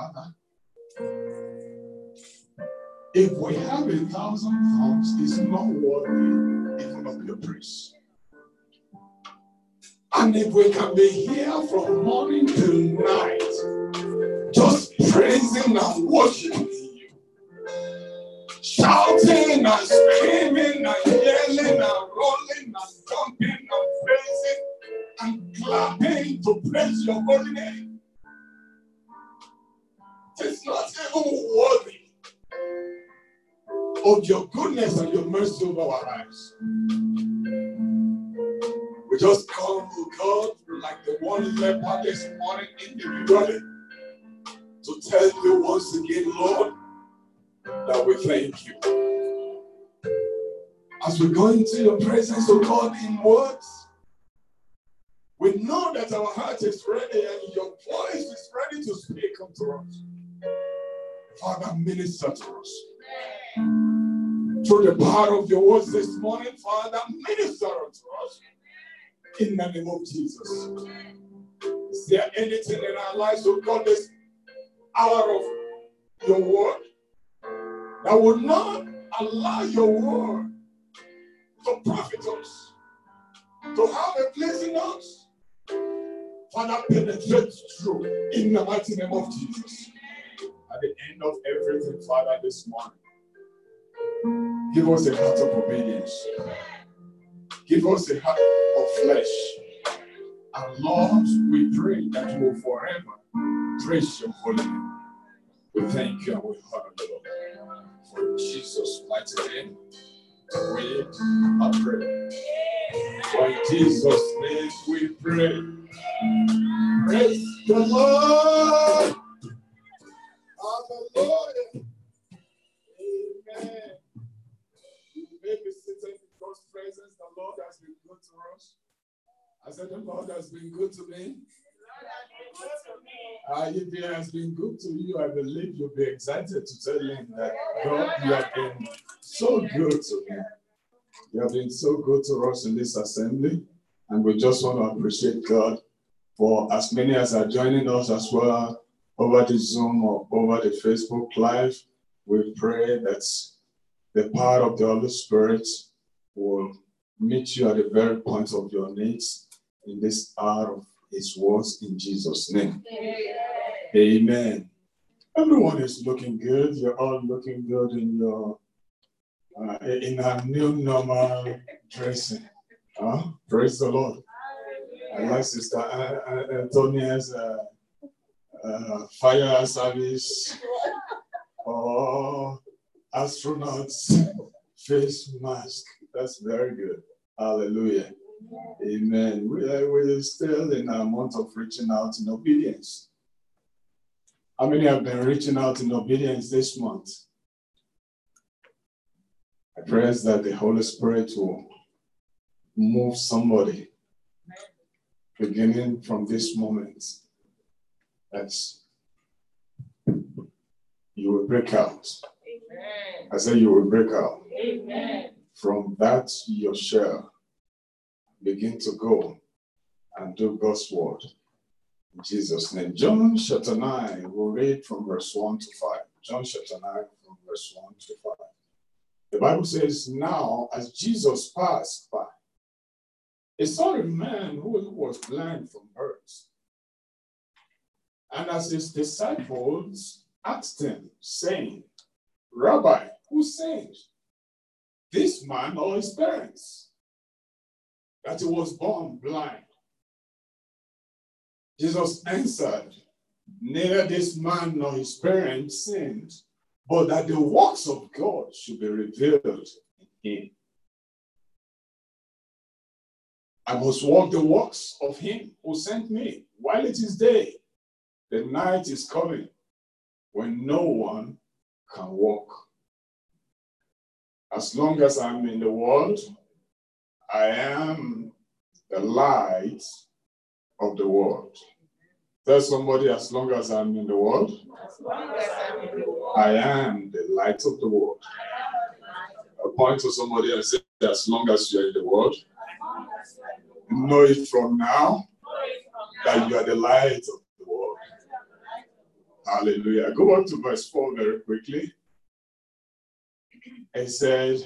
Father, if we have a thousand pounds, it's not worthy even of your praise. And if we can be here from morning till night, just praising and worshiping you, shouting and screaming and yelling and rolling and jumping and praising and clapping to praise your holy name, it's not even worthy of your goodness and your mercy over our lives. We just come to God like the one leper this morning individually to tell you once again, Lord, that we thank you. As we go into your presence, of God, in words, we know that our heart is ready and your voice is ready to speak unto us. Father, minister to us. Through the power of your words this morning, Father, minister unto us. In the name of Jesus. Is there anything in our lives, oh God, this hour of your word that will not allow your word to profit us, to have a place in us? Father, penetrate through in the mighty name of Jesus. At the end of everything, Father, this morning, give us a heart of obedience. Give us a heart of flesh. And Lord, we pray that you will forever praise your holy name. We thank you and we honor you, Lord. For Jesus' mighty name, we are praying. For in Jesus' name we pray. Praise the Lord. Hallelujah. Amen. You may be presence. The Lord has been good to us. I said, The Lord has been good to me. Uh, if he has been good to you, I believe you'll be excited to tell him that God, you have been so good to me. You have been so good to us in this assembly, and we just want to appreciate God for as many as are joining us as well over the Zoom or over the Facebook Live. We pray that the power of the Holy Spirit will meet you at the very point of your needs in this hour of His words in Jesus' name. Amen. Amen. Everyone is looking good. You're all looking good in your uh, in our new normal dressing. Uh, praise the Lord. I like Sister Antonia's uh, uh, fire service or astronauts face mask. That's very good. Hallelujah. Amen. We are, we're still in a month of reaching out in obedience. How many have been reaching out in obedience this month? I pray that the Holy Spirit will move somebody beginning from this moment. That you will break out. Amen. I say you will break out. Amen. From that your shell begin to go and do God's word. In Jesus' name. John chapter 9, we'll read from verse 1 to 5. John chapter 9, from verse 1 to 5. The Bible says, Now as Jesus passed by, he saw a man who was blind from birth. And as his disciples asked him, saying, Rabbi, who sinned? This man or his parents? That he was born blind. Jesus answered, Neither this man nor his parents sinned, but that the works of God should be revealed in him. I must walk the works of him who sent me while it is day. The night is coming when no one can walk. As long as I'm in the world, I am the light of the world. Tell somebody, as long as I'm in the world, I am the light of the world. I point to somebody and say, as long as you're in the world, know it from now that you are the light of. Hallelujah. Go on to verse 4 very quickly. It said,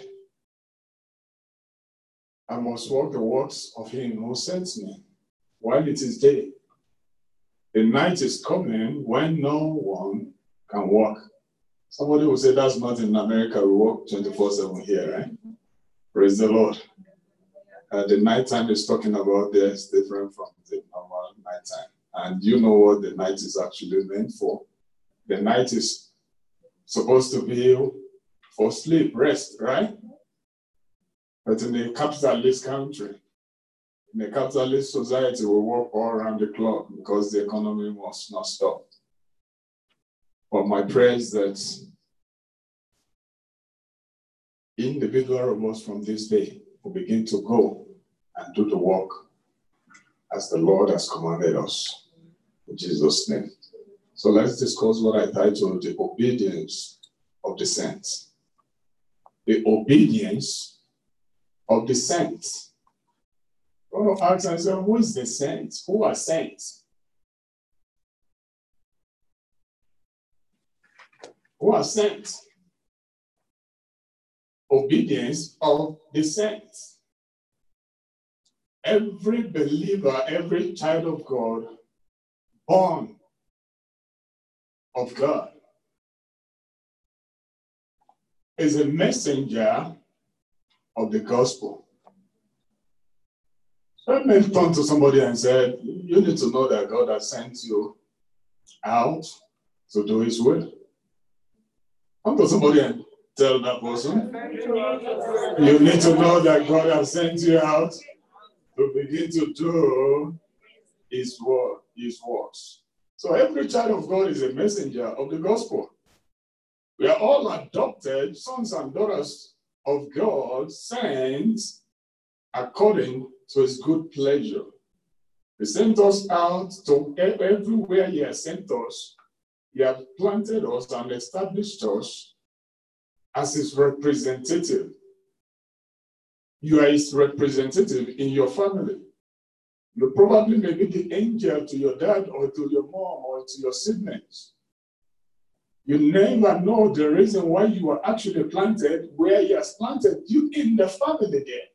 I must walk the works of him who sent me while it is day. The night is coming when no one can walk. Somebody will say that's not in America. We walk 24 7 here, right? Praise the Lord. Uh, the nighttime is talking about there is different from the normal nighttime. And you know what the night is actually meant for. The night is supposed to be for sleep, rest, right? But in a capitalist country, in a capitalist society, we work all around the clock because the economy must not stop. But my prayer is that individual us from this day will begin to go and do the work as the Lord has commanded us. In Jesus' name. So let's discuss what I titled the obedience of the saints. The obedience of the saints. Oh, ask myself, who is the saints? Who are saints? Who are saints? Obedience of the saints. Every believer, every child of God, born of God, is a messenger of the gospel. I may turn to somebody and said, You need to know that God has sent you out to do his will. Come to somebody and tell that person, You need to know that God has sent you out to begin to do his word, his works. So every child of God is a messenger of the gospel. We are all adopted sons and daughters of God, sent according to his good pleasure. He sent us out to everywhere he has sent us. He has planted us and established us as his representative. You are his representative in your family. You probably may be the angel to your dad or to your mom or to your siblings. You never know the reason why you were actually planted where he has planted you in the family there.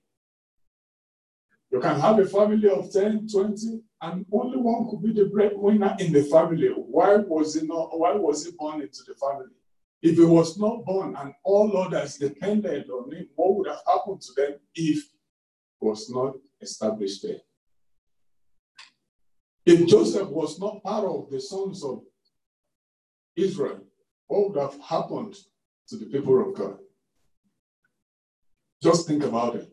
You can have a family of 10, 20, and only one could be the breadwinner in the family. Why was he not? Why was he born into the family? If he was not born and all others depended on him, what would have happened to them if was not established there? If Joseph was not part of the sons of Israel, what would have happened to the people of God? Just think about it.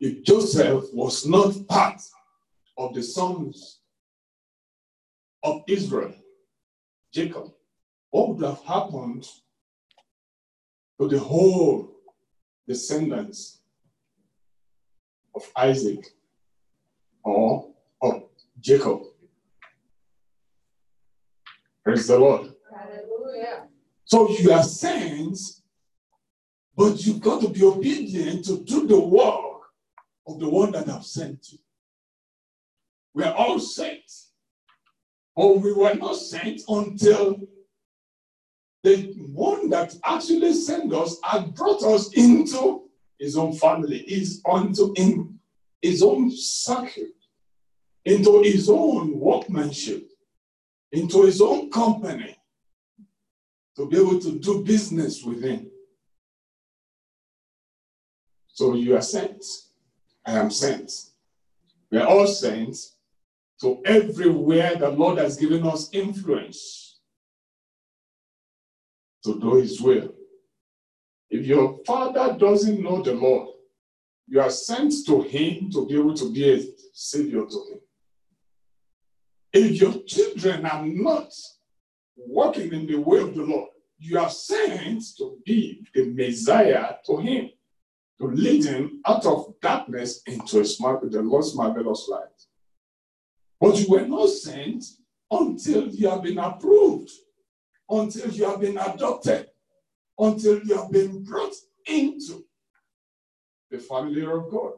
If Joseph was not part of the sons of Israel, Jacob, what would have happened to the whole descendants of Isaac or of Jacob? Praise the Lord. Hallelujah. So you are saints, but you've got to be obedient to do the work of the one that have sent you. We are all saints, but we were not sent until the one that actually sent us had brought us into his own family, is onto in his own circle, into his own workmanship into his own company to be able to do business with him. So you are sent. I am sent. We are all sent to everywhere the Lord has given us influence to do his will. If your father doesn't know the Lord, you are sent to him to be able to be a savior to him. If your children are not walking in the way of the Lord, you are sent to be the Messiah to him, to lead him out of darkness into his the Lord's marvelous light. But you were not sent until you have been approved, until you have been adopted, until you have been brought into the family of God.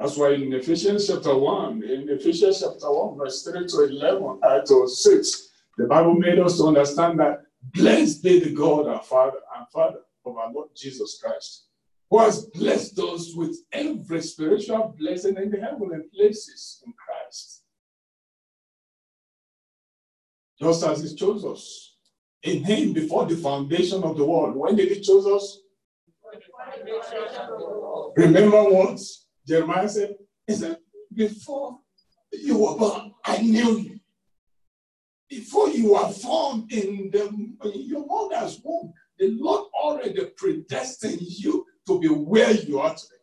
That's why in Ephesians chapter 1, in Ephesians chapter 1, verse 3 to 11, uh, to 6, The Bible made us to understand that blessed be the God, our Father and Father of our Lord Jesus Christ, who has blessed us with every spiritual blessing in the heavenly places in Christ. Just as He chose us in Him before the foundation of the world. When did He choose us? Remember what Jeremiah said? He said, Before you were born, I knew you. Before you were formed in, the, in your mother's womb, the Lord already predestined you to be where you are today.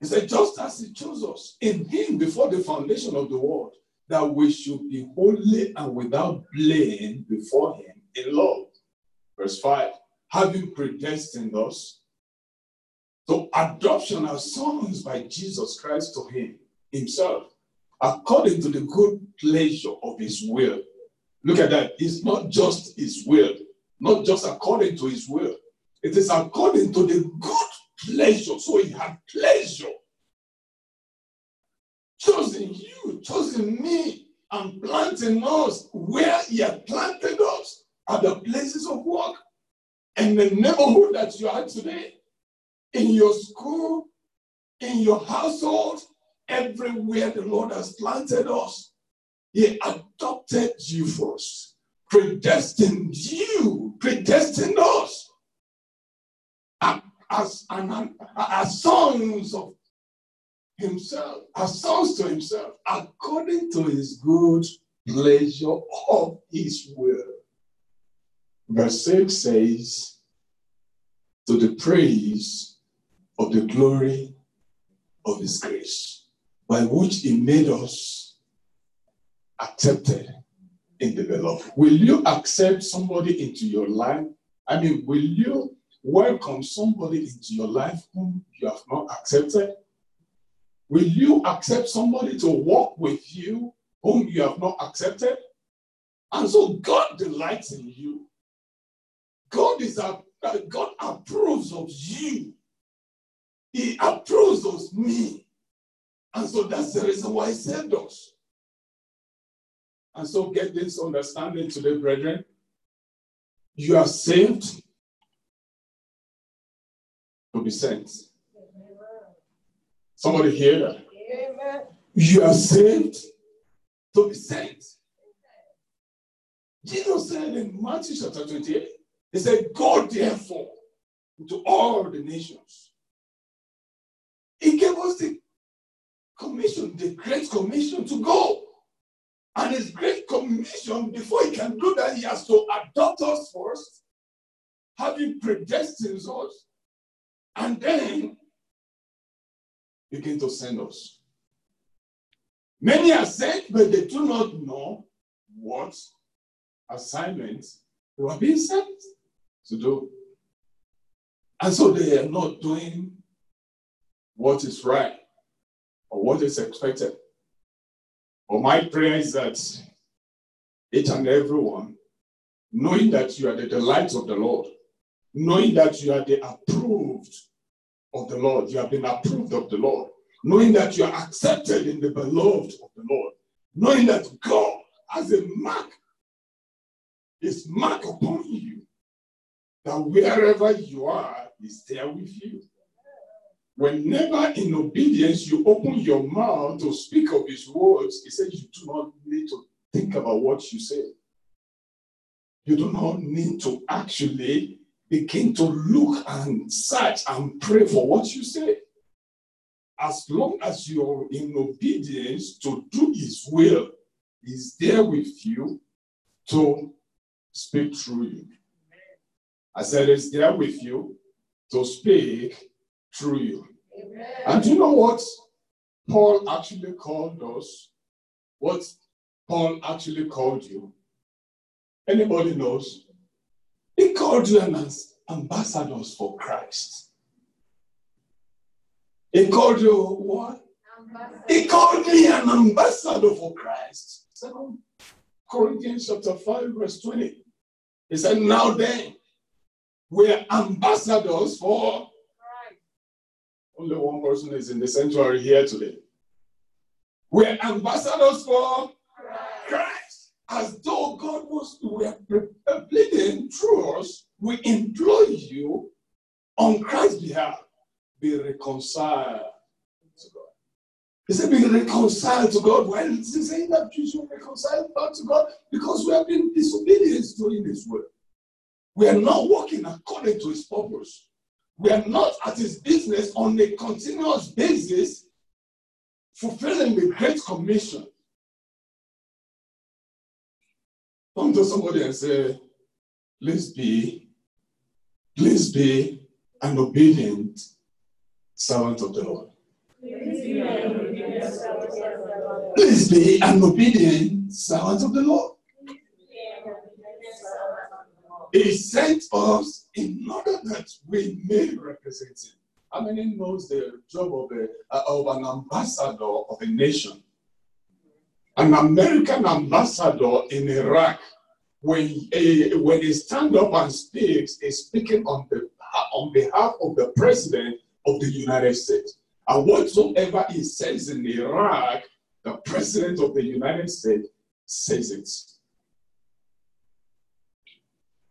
He said, just as He chose us in Him before the foundation of the world, that we should be holy and without blame before Him in love. Verse 5 having predestined us to adoption as sons by Jesus Christ to Him Himself, according to the good pleasure of His will. Look at that. It's not just His will, not just according to His will, it is according to the good pleasure. So He had pleasure. Choosing you, choosing me, and planting us where He had planted us at the places of work and the neighborhood that you are today, in your school, in your household, everywhere the Lord has planted us, He adopted you first, predestined you, predestined us as, as, as sons of Himself, as sons to Himself, according to His good pleasure of His will. Verse 6 says, To the praise of the glory of his grace, by which he made us accepted in the beloved. Will you accept somebody into your life? I mean, will you welcome somebody into your life whom you have not accepted? Will you accept somebody to walk with you whom you have not accepted? And so God delights in you. God is a, God approves of you. He approves of me. And so that's the reason why he saved us. And so get this understanding today, brethren. You are saved to be sent. Somebody hear that? Amen. You are saved to be sent. Jesus said in Matthew chapter 28, he said, Go therefore to all the nations. He gave us the commission, the great commission to go. And his great commission, before he can do that, he has to adopt us first, having predestined us, and then begin to send us. Many are sent, but they do not know what assignment they are being sent to do. And so they are not doing what is right or what is expected. But my prayer is that each and every one, knowing that you are the delight of the Lord, knowing that you are the approved of the Lord, you have been approved of the Lord, knowing that you are accepted in the beloved of the Lord, knowing that God has a mark, his mark upon you, that wherever you are, He's there with you. Whenever in obedience you open your mouth to speak of His words, He says you do not need to think about what you say. You do not need to actually begin to look and search and pray for what you say. As long as you're in obedience to do His will, He's there with you to speak through you. I said, it's there with you to speak through you. Amen. And you know what Paul actually called us? What Paul actually called you? Anybody knows? He called you an ambassadors for Christ. He called you what? He called me an ambassador for Christ. Second Corinthians chapter 5, verse 20. He said, Now then, we're ambassadors for. Only one person is in the sanctuary here today. We're ambassadors for Christ. As though God was we are pleading through us, we implore you on Christ's behalf, be reconciled to God. He said, be reconciled to God. Why is he saying that you should reconcile back to God? Because we have been disobedient doing His word. We are not working according to His purpose. We are not at His business on a continuous basis, fulfilling the Great Commission. Come to somebody and say, please be, please be an obedient servant of the Lord. Please be an obedient servant of the Lord. He sent us in order that we may represent Him. How many knows the job of, a, uh, of an ambassador of a nation? An American ambassador in Iraq, when a, when he stands up and speaks, is speaking on the on behalf of the president of the United States. And whatsoever he says in Iraq, the president of the United States says it.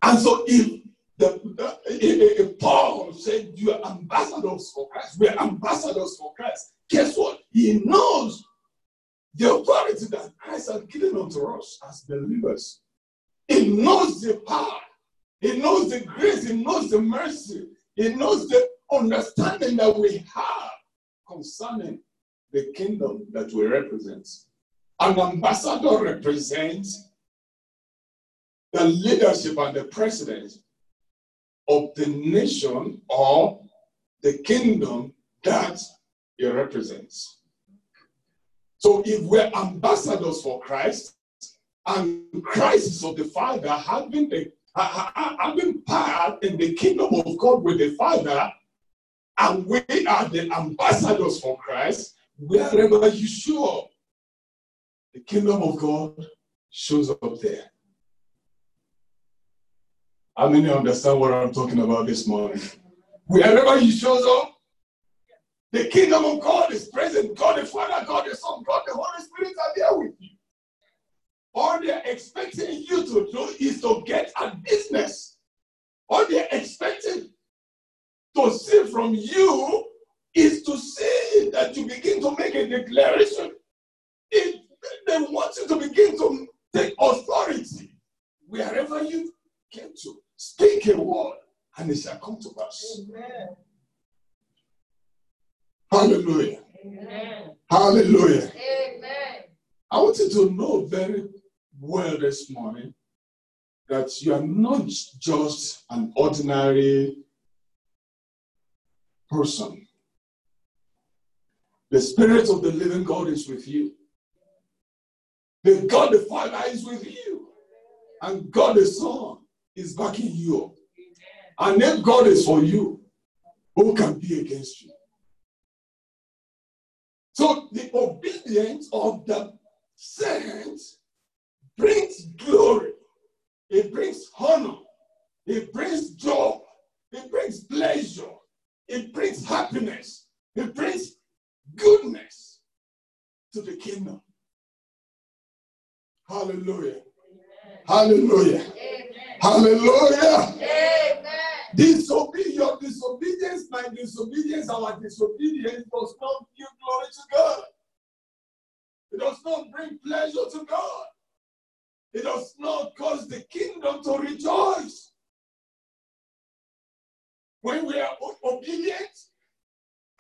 And so if the, the if, Paul said you are ambassadors for Christ, we are ambassadors for Christ. Guess what? He knows the authority that Christ has given unto us as believers. He knows the power. He knows the grace. He knows the mercy. He knows the understanding that we have concerning the kingdom that we represent. An ambassador represents the leadership and the president of the nation or the kingdom that he represents. So if we're ambassadors for Christ, and Christ is of the Father, having the having part in the kingdom of God with the Father, and we are the ambassadors for Christ, wherever you show up, the kingdom of God shows up there. How many understand what I'm talking about this morning? Wherever he shows up, the kingdom of God is present. God the Father, God the Son, God the Holy Spirit are there with you. All they're expecting you to do is to get a business. All they're expecting to see from you is to see that you begin to make a declaration. If they want you to begin to take authority wherever you get to. Speak a word and it shall come to pass. Amen. Hallelujah. Amen. Hallelujah. Amen. I want you to know very well this morning that you are not just an ordinary person. The Spirit of the living God is with you. The God the Father is with you. And God the Son is backing you up. And if God is for you, who can be against you? So the obedience of the saints brings glory, it brings honor, it brings joy, it brings pleasure, it brings happiness, it brings goodness to the kingdom. Hallelujah. Hallelujah. Amen. Hallelujah. Amen. Disobedience, your disobedience, my disobedience, our disobedience does not give glory to God. It does not bring pleasure to God. It does not cause the kingdom to rejoice. When we are obedient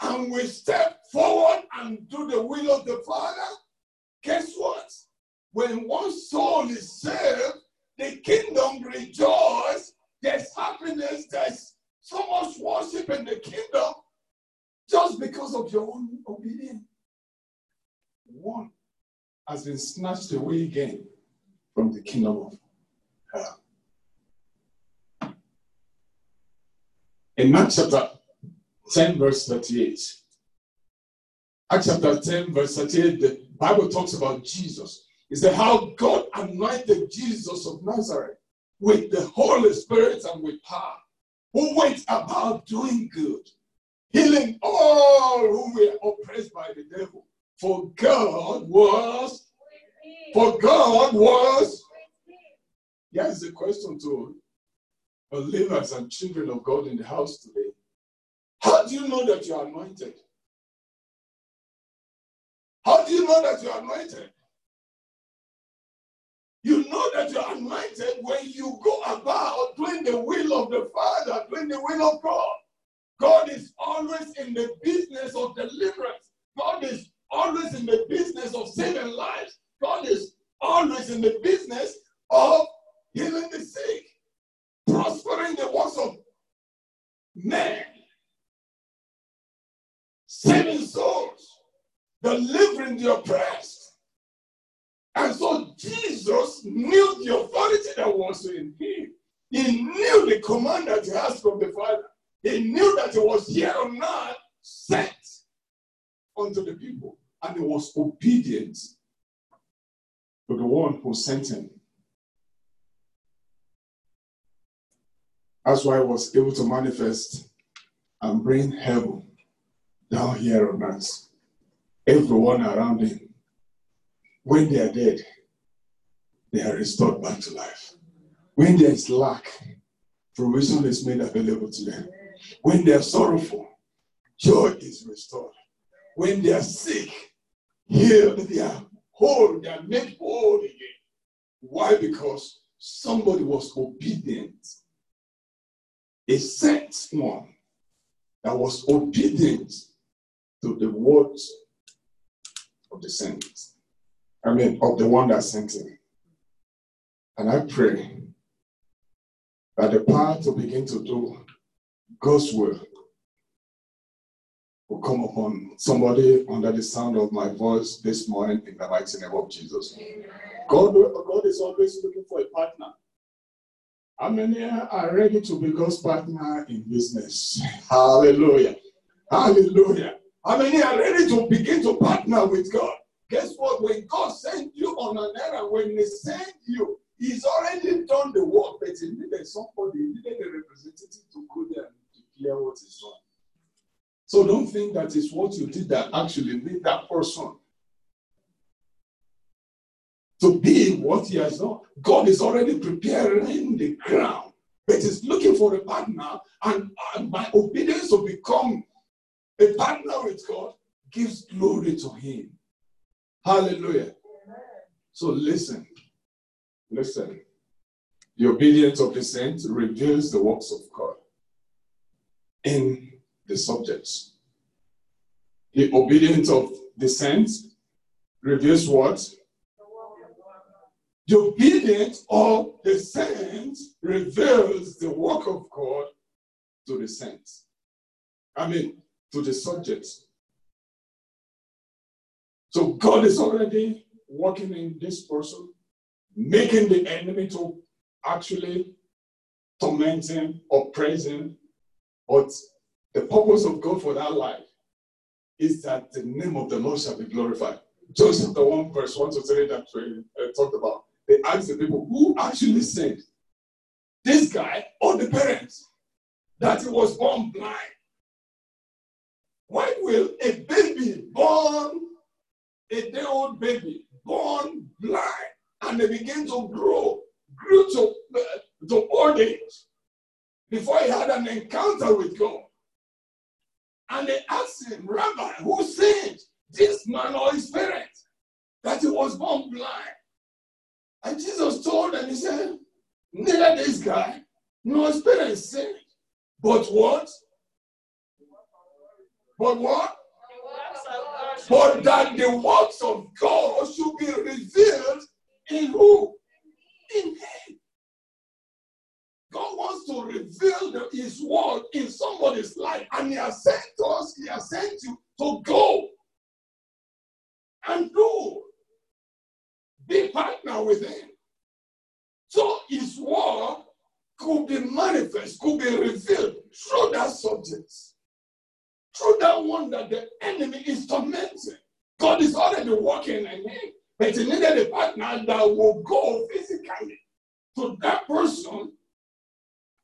and we step forward and do the will of the Father, guess what? When one soul is saved, the kingdom rejoice. There's happiness. There's so much worship in the kingdom just because of your own obedience. One has been snatched away again from the kingdom of hell. In Mark chapter 10, verse 38, Acts chapter 10, verse 38, the Bible talks about Jesus is that how God anointed Jesus of Nazareth with the Holy Spirit and with power, who went about doing good, healing all who were oppressed by the devil. For God was, for God was, is a question to believers and children of God in the house today. How do you know that you are anointed? How do you know that you are anointed? You know that you are anointed when you go about doing the will of the Father, doing the will of God. God is always in the business of deliverance. God is always in the business of saving lives. God is always in the business of healing the sick, prospering the works of men, saving souls, delivering the oppressed. And so Jesus knew the authority that was in him. He knew the command that he has from the Father. He knew that he was here on earth sent unto the people. And he was obedient to the one who sent him. That's why he was able to manifest and bring heaven down here on earth. Everyone around him, when they are dead, they are restored back to life. When there is lack, provision is made available to them. When they are sorrowful, joy is restored. When they are sick, healed, they are whole, they are made whole again. Why? Because somebody was obedient. A sent one that was obedient to the words of the sent. I mean, of the one that sent him. And I pray that the power to begin to do God's will will come upon somebody under the sound of my voice this morning in the mighty name of Jesus. God, God is always looking for a partner. How many are ready to be God's partner in business? Hallelujah. Hallelujah. How many are ready to begin to partner with God? Guess what? When God sent you on an errand, when He sent you, He's already done the work, but He needed somebody, He needed a representative to go there and declare what is done. So don't think that it's what you did that actually made that person to be what he has done. God is already preparing the ground, but he's looking for a partner, and, and my obedience to become a partner with God gives glory to him. Hallelujah. So listen, listen. The obedience of the saints reveals the works of God in the subjects. The obedience of the saints reveals what? The obedience of the saints reveals the work of God to the saints. I mean, to the subjects. So God is already working in this person, making the enemy to actually torment him or praise him. But the purpose of God for that life is that the name of the Lord shall be glorified. Joseph, the 1 verse 1 to 3 that we uh, talked about, they asked the people who actually said, this guy or the parents, that he was born blind. Why will a baby born, a day old baby, born blind, and they begin to grow, grew to, uh, to old age, before he had an encounter with God? And they asked him, Rabbi, who said this man or his parents that he was born blind? And Jesus told them, He said, Neither this guy nor his parents said, but what? But what? But that the works of God should be revealed in who? In him. God wants to reveal the, His word in somebody's life, and He has sent us, He has sent you to go and do. Be partner with Him. So His word could be manifest, could be revealed through that subject, through that one that the enemy is tormenting. God is already working in him, but he needed a partner that will go physically to that person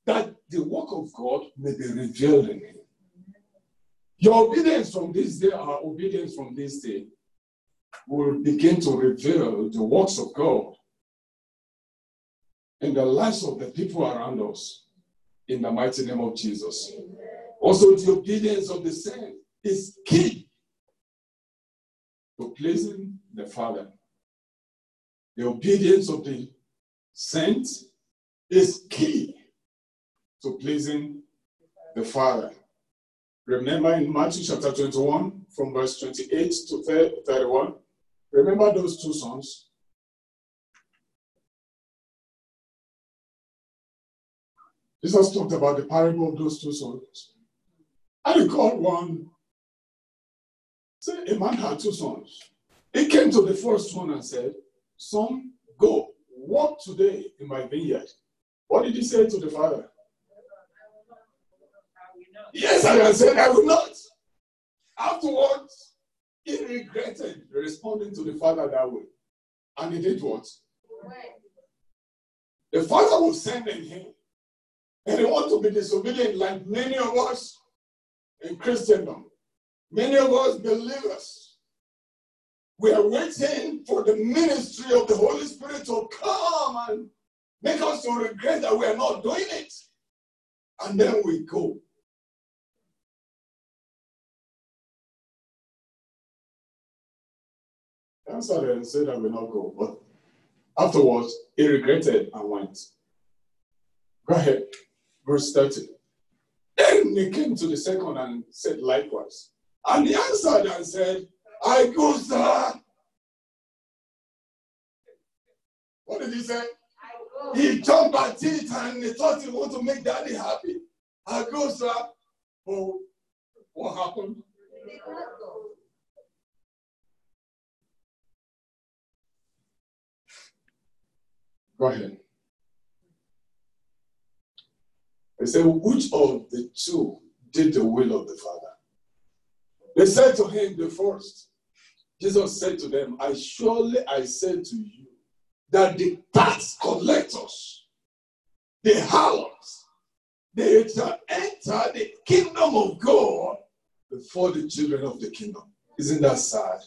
that the work of God may be revealed in him. Your obedience from this day, our obedience from this day, will begin to reveal the works of God in the lives of the people around us in the mighty name of Jesus. Also, the obedience of the saint is key to pleasing the Father. The obedience of the saint is key to pleasing the Father. Remember in Matthew chapter 21, from verse 28 to 31, remember those two sons? Jesus talked about the parable of those two sons. He called one, say, a man had two sons. He came to the first one and said, Son, go, work today in my vineyard. What did he say to the father? Yes, I said, I will not. Afterwards, he regretted responding to the father that way. And he did what? The father was sending him. And he want to be disobedient like many of us in Christendom. Many of us believers. We are waiting for the ministry of the Holy Spirit to come and make us to regret that we are not doing it. And then we go. answered and said, I will not go. But afterwards, he regretted and went. Go ahead. Verse 30. Then he came to the second and said likewise. And he answered and said, I go, sir. What did he say? He jumped at it and he thought he wanted to make daddy happy. I go, sir. Oh, what happened? Go ahead. They said, Which of the two did the will of the Father? They said to him, The first. Jesus said to them, I surely I said to you that the tax collectors, the harlots, they shall enter the kingdom of God before the children of the kingdom. Isn't that sad?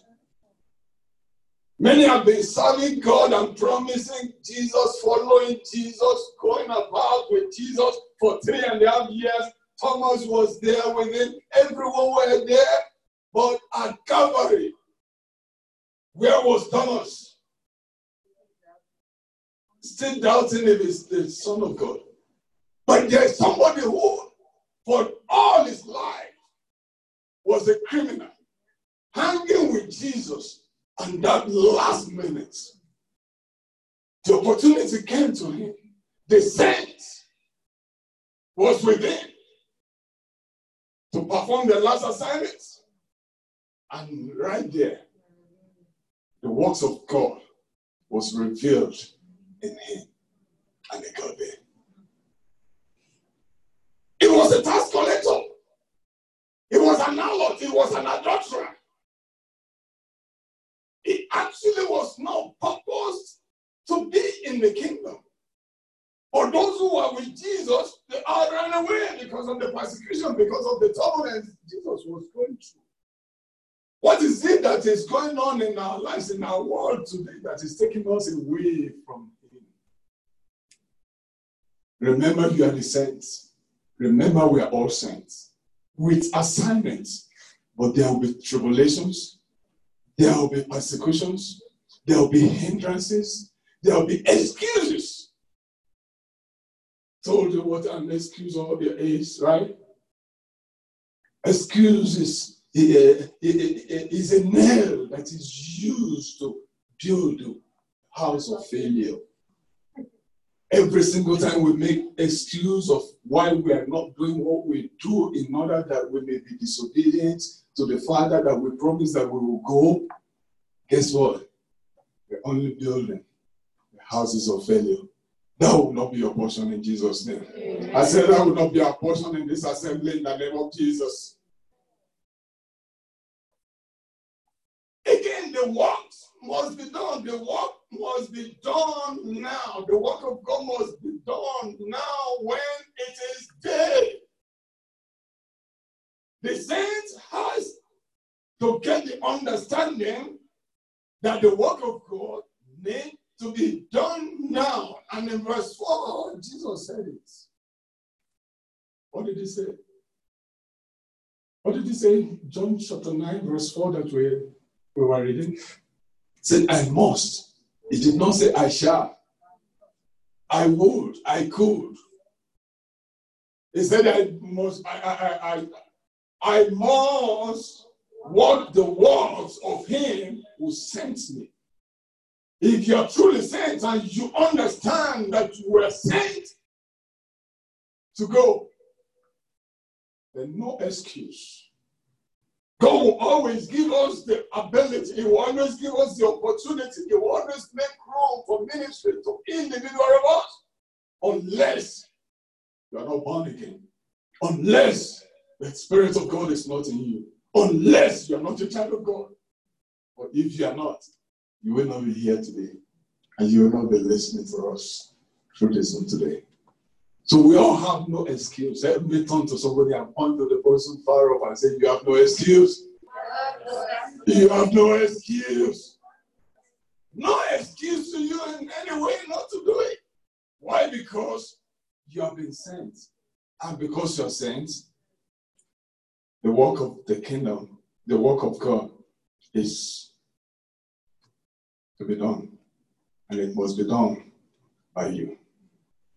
Many have been serving God and promising Jesus, following Jesus, going about with Jesus for three and a half years. Thomas was there with him. Everyone were there. But at Calvary, where was Thomas? Still doubting if he's the Son of God. But there's somebody who, for all his life, was a criminal, hanging with Jesus and that last minute, the opportunity came to him. The saint was with within to perform the last assignment. And right there, the works of God was revealed in him. And he got there. It was a tax collector. It was an outlaw. It was an adulterer. It actually was not purposed to be in the kingdom. For those who were with Jesus, they all ran away because of the persecution, because of the turbulence Jesus was going through. What is it that is going on in our lives, in our world today, that is taking us away from Him? Remember, you are the saints. Remember, we are all saints with assignments, but there will be tribulations, there will be persecutions. There will be hindrances. There will be excuses. Told you what an excuse all there is, right? Excuses is a nail that is used to build a house of failure. Every single time we make excuse of why we are not doing what we do in order that we may be disobedient to the Father that we promise that we will go, guess what? We're only building the houses of failure. That will not be your portion in Jesus' name. Amen. I said that will not be our portion in this assembly in the name of Jesus. The works must be done. The work must be done now. The work of God must be done now when it is day. The saint has to get the understanding that the work of God needs to be done now. And in verse 4, Jesus said it. What did he say? What did he say? John chapter 9, verse 4 that we, we were reading. Said, I must. He did not say, I shall. I would. I could. He said, I must. I, I, I, I must what the words of him who sent me. If you're truly sent and you understand that you were sent to go, then no excuse. God will always give us the ability, He will always give us the opportunity, He will always make room for ministry to individual of us, unless you are not born again, unless the Spirit of God is not in you, unless you are not a child of God. But if you are not, you will not be here today, and you will not be listening to us through this one today. So we all have no excuse. Let me turn to somebody and point to the person far off and say, You have no excuse. You have no excuse. No excuse to you in any way not to do it. Why? Because you have been sent. And because you're sent, the work of the kingdom, the work of God is to be done. And it must be done by you.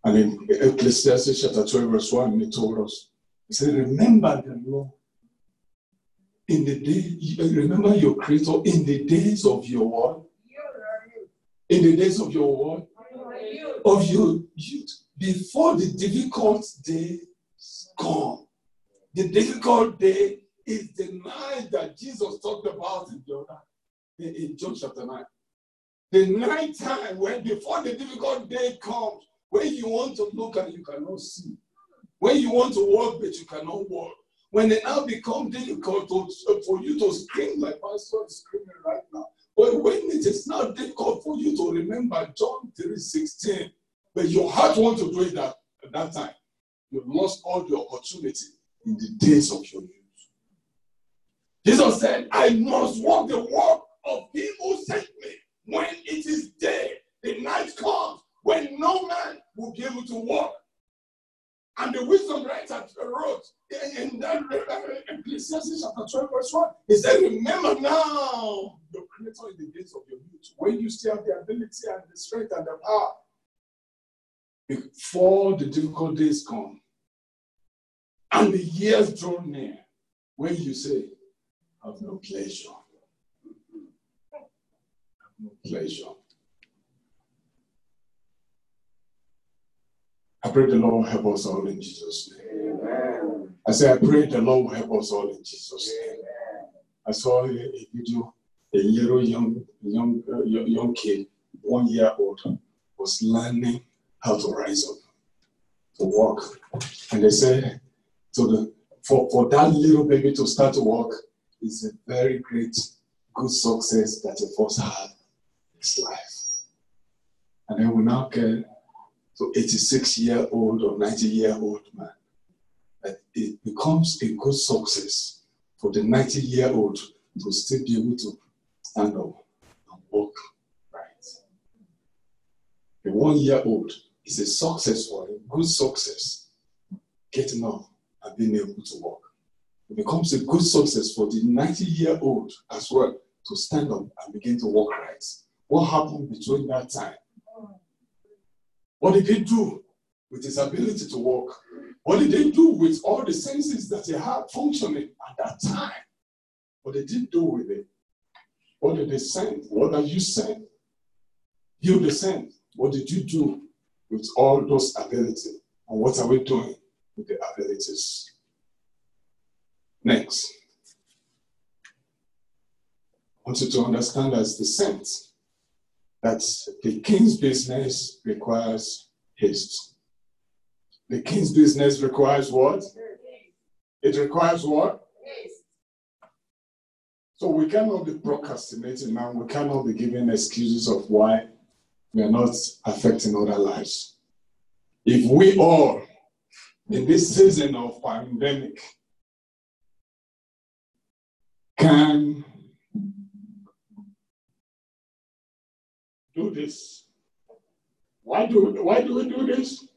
And in Ecclesiastes chapter 12, verse 1, he told us, he said, Remember the Lord in the day, uh, remember your creator in the days of your what? In the days of your what? Of your youth. Before the difficult day come. The difficult day is the night that Jesus talked about in in John chapter 9. The night time when before the difficult day comes, when you want to look and you cannot see. When you want to walk but you cannot walk. When it now becomes difficult to, for you to scream like Pastor is screaming right now. But when it is now difficult for you to remember John 3 16, but your heart wants to do it that, at that time, you lost all the opportunity in the days of your youth. Jesus said, I must walk the walk of him who sent me when it is day, the night comes when no man will be able to walk. And the wisdom writer wrote in that uh, uh, Ecclesiastes chapter 12, verse 1, he said, Remember now your creator in the days of your youth, when you still have the ability and the strength and the power, before the difficult days come and the years draw near, when you say, have no pleasure. I have no pleasure. I pray the Lord help us all in Jesus' name. Amen. I say, I pray the Lord help us all in Jesus' name. I saw a, a, video, a little young, young, uh, young kid, one year old, was learning how to rise up, to walk. And they said, so the, for, for that little baby to start to walk is a very great, good success that a first had in his life. And then we now get to 86 year old or 90 year old man, it becomes a good success for the 90 year old to still be able to stand up and walk right. The one year old is a success for him, good success, getting up and being able to walk. It becomes a good success for the 90 year old as well to stand up and begin to walk right. What happened between that time what did he do with his ability to walk? What did they do with all the senses that he had functioning at that time? What did he do with it? What did they send? What are you sent? You the sent. What did you do with all those abilities? And what are we doing with the abilities? Next. I want you to understand as the sent that the king's business requires haste. The king's business requires what? It requires what? So we cannot be procrastinating now. We cannot be giving excuses of why we are not affecting other lives. If we all, in this season of pandemic, can do this Why do, why do we do this?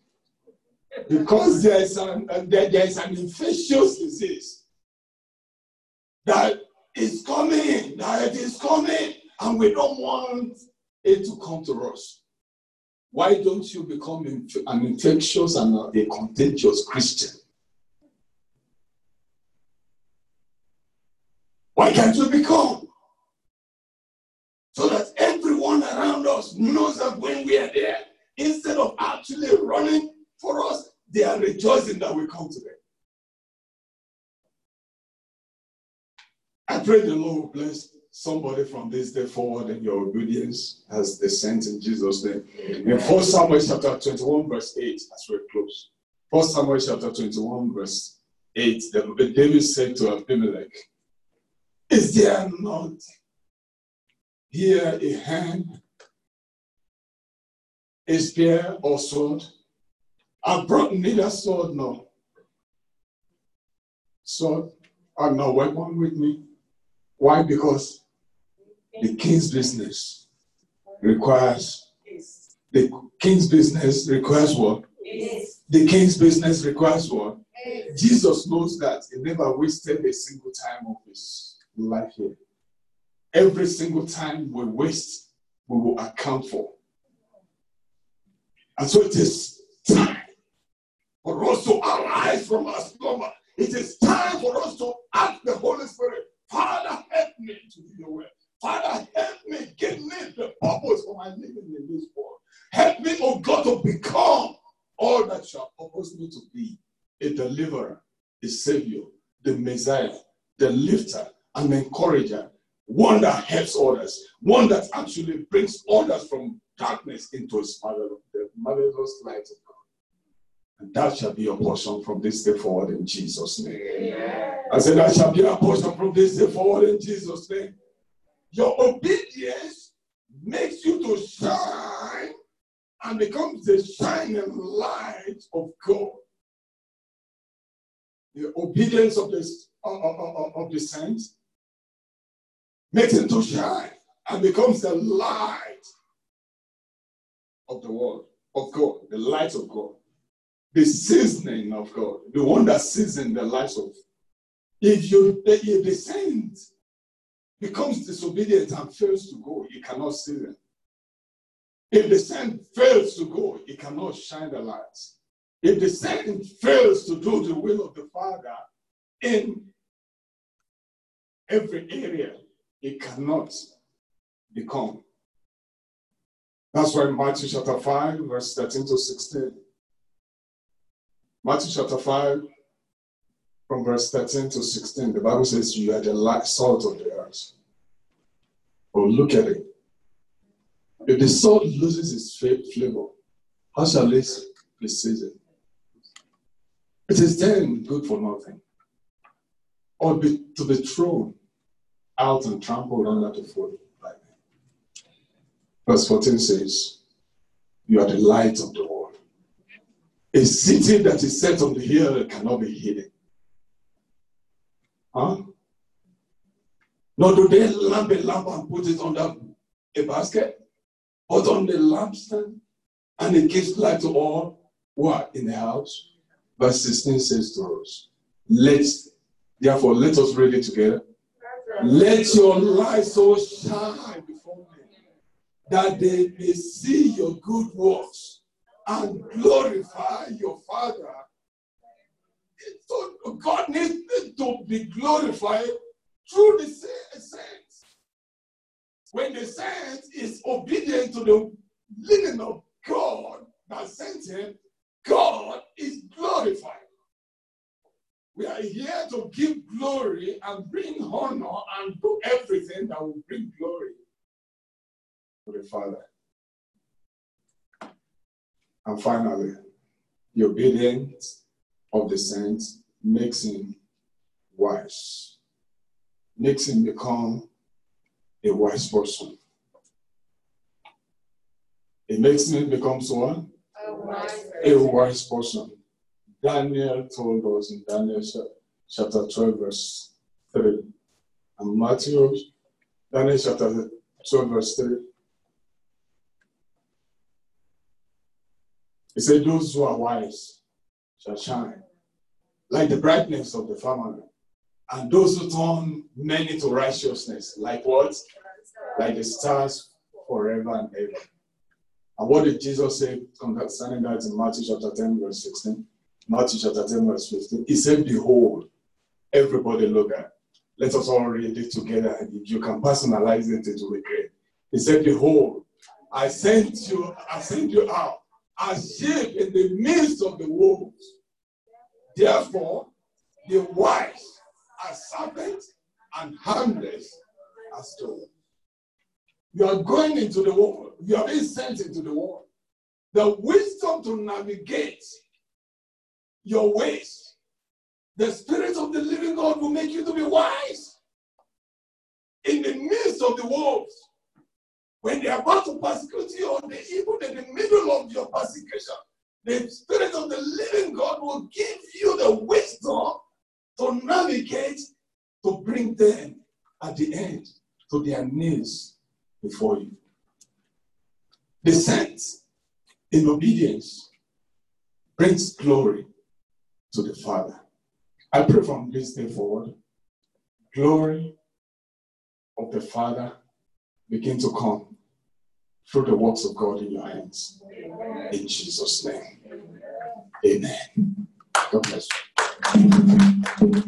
Because there is an, uh, there, there is an infectious disease that is coming, that it is coming, and we don't want it to come to us. Why don't you become an infectious and a contagious Christian? Why can't you become? So that everyone around us knows that we are there, instead of actually running for us, they are rejoicing that we come to them. I pray the Lord will bless somebody from this day forward in your obedience as they sent in Jesus' name. In 1 Samuel chapter 21, verse 8, as we close. 1 Samuel chapter 21, verse 8, David said to Abimelech, Is there not here a hand, a spear or sword? I brought neither sword nor sword and no weapon with me. Why? Because the king's business requires the king's business requires what? The king's business requires what? Jesus knows that he never wasted a single time of his life here. Every single time we waste, we will account for. And so it is time for us to arise from our slumber. It is time for us to ask the Holy Spirit, Father, help me to your will. Father, help me, give me the purpose for my living in this world. Help me, oh God, to become all that you have me to be a deliverer, a savior, the Messiah, the lifter, an encourager, one that helps others, one that actually brings others from darkness into his the marvelous light of God. And that shall be your portion from this day forward in Jesus' name. I said, that shall be your portion from this day forward in Jesus' name. Your obedience makes you to shine and becomes the shining light of God. The obedience of the, of, of, of the saints makes him to shine and becomes the light of the world, of God, the light of God, the seasoning of God, the one that seasons the lives of. If you if the saints becomes disobedient and fails to go, you cannot see them. If the saint fails to go, he cannot shine the light. If the saint fails to do the will of the Father in every area, he cannot become. That's why Matthew chapter 5, verse 13 to 16. Matthew chapter 5, from verse 13 to 16, the Bible says, You are the salt of the earth. Oh, look at it. If the salt loses its flavor, how shall it be seasoned? It is then good for nothing, or be, to be thrown out and trampled under the foot. Verse 14 says, You are the light of the world. A city that is set on the hill cannot be hidden. Huh? Nor do they lamp a lamp and put it under a basket, but on the lampstand, and it gives light to all who are in the house. Verse 16 says to us, Let therefore let us read it together. Let your light so shine that they may see your good works and glorify your Father so God needs to be glorified through the saints. When the saint is obedient to the living of God that sent him, God is glorified. We are here to give glory and bring honor and do everything that will bring glory to the Father. And finally, the obedience of the saints makes him wise, makes him become a wise person. It makes him become what? A wise, a wise person. Daniel told us in Daniel chapter 12, verse 3. And Matthew, Daniel chapter 12, verse 3. He said, Those who are wise shall shine like the brightness of the firmament. And those who turn many to righteousness, like what? Like the stars forever and ever. And what did Jesus say concerning that in Matthew chapter 10, verse 16? Matthew chapter 10, verse 15. He said, Behold, everybody look at. Let us all read it together. If you can personalize it, it will be great. He said, Behold, I sent you, I sent you out as sheep in the midst of the wolves. Therefore, the wise are servants and harmless as stolen. You are going into the world. You are being sent into the world. The wisdom to navigate your ways. The Spirit of the living God will make you to be wise. In the midst of the wolves, when they are about to persecute you, or even in the middle of your persecution, the Spirit of the living God will give you the wisdom to navigate to bring them at the end to their knees before you. Descent in obedience brings glory to the Father. I pray from this day forward, glory of the Father begin to come through the works of God in your hands. In Jesus' name. Amen. God bless you.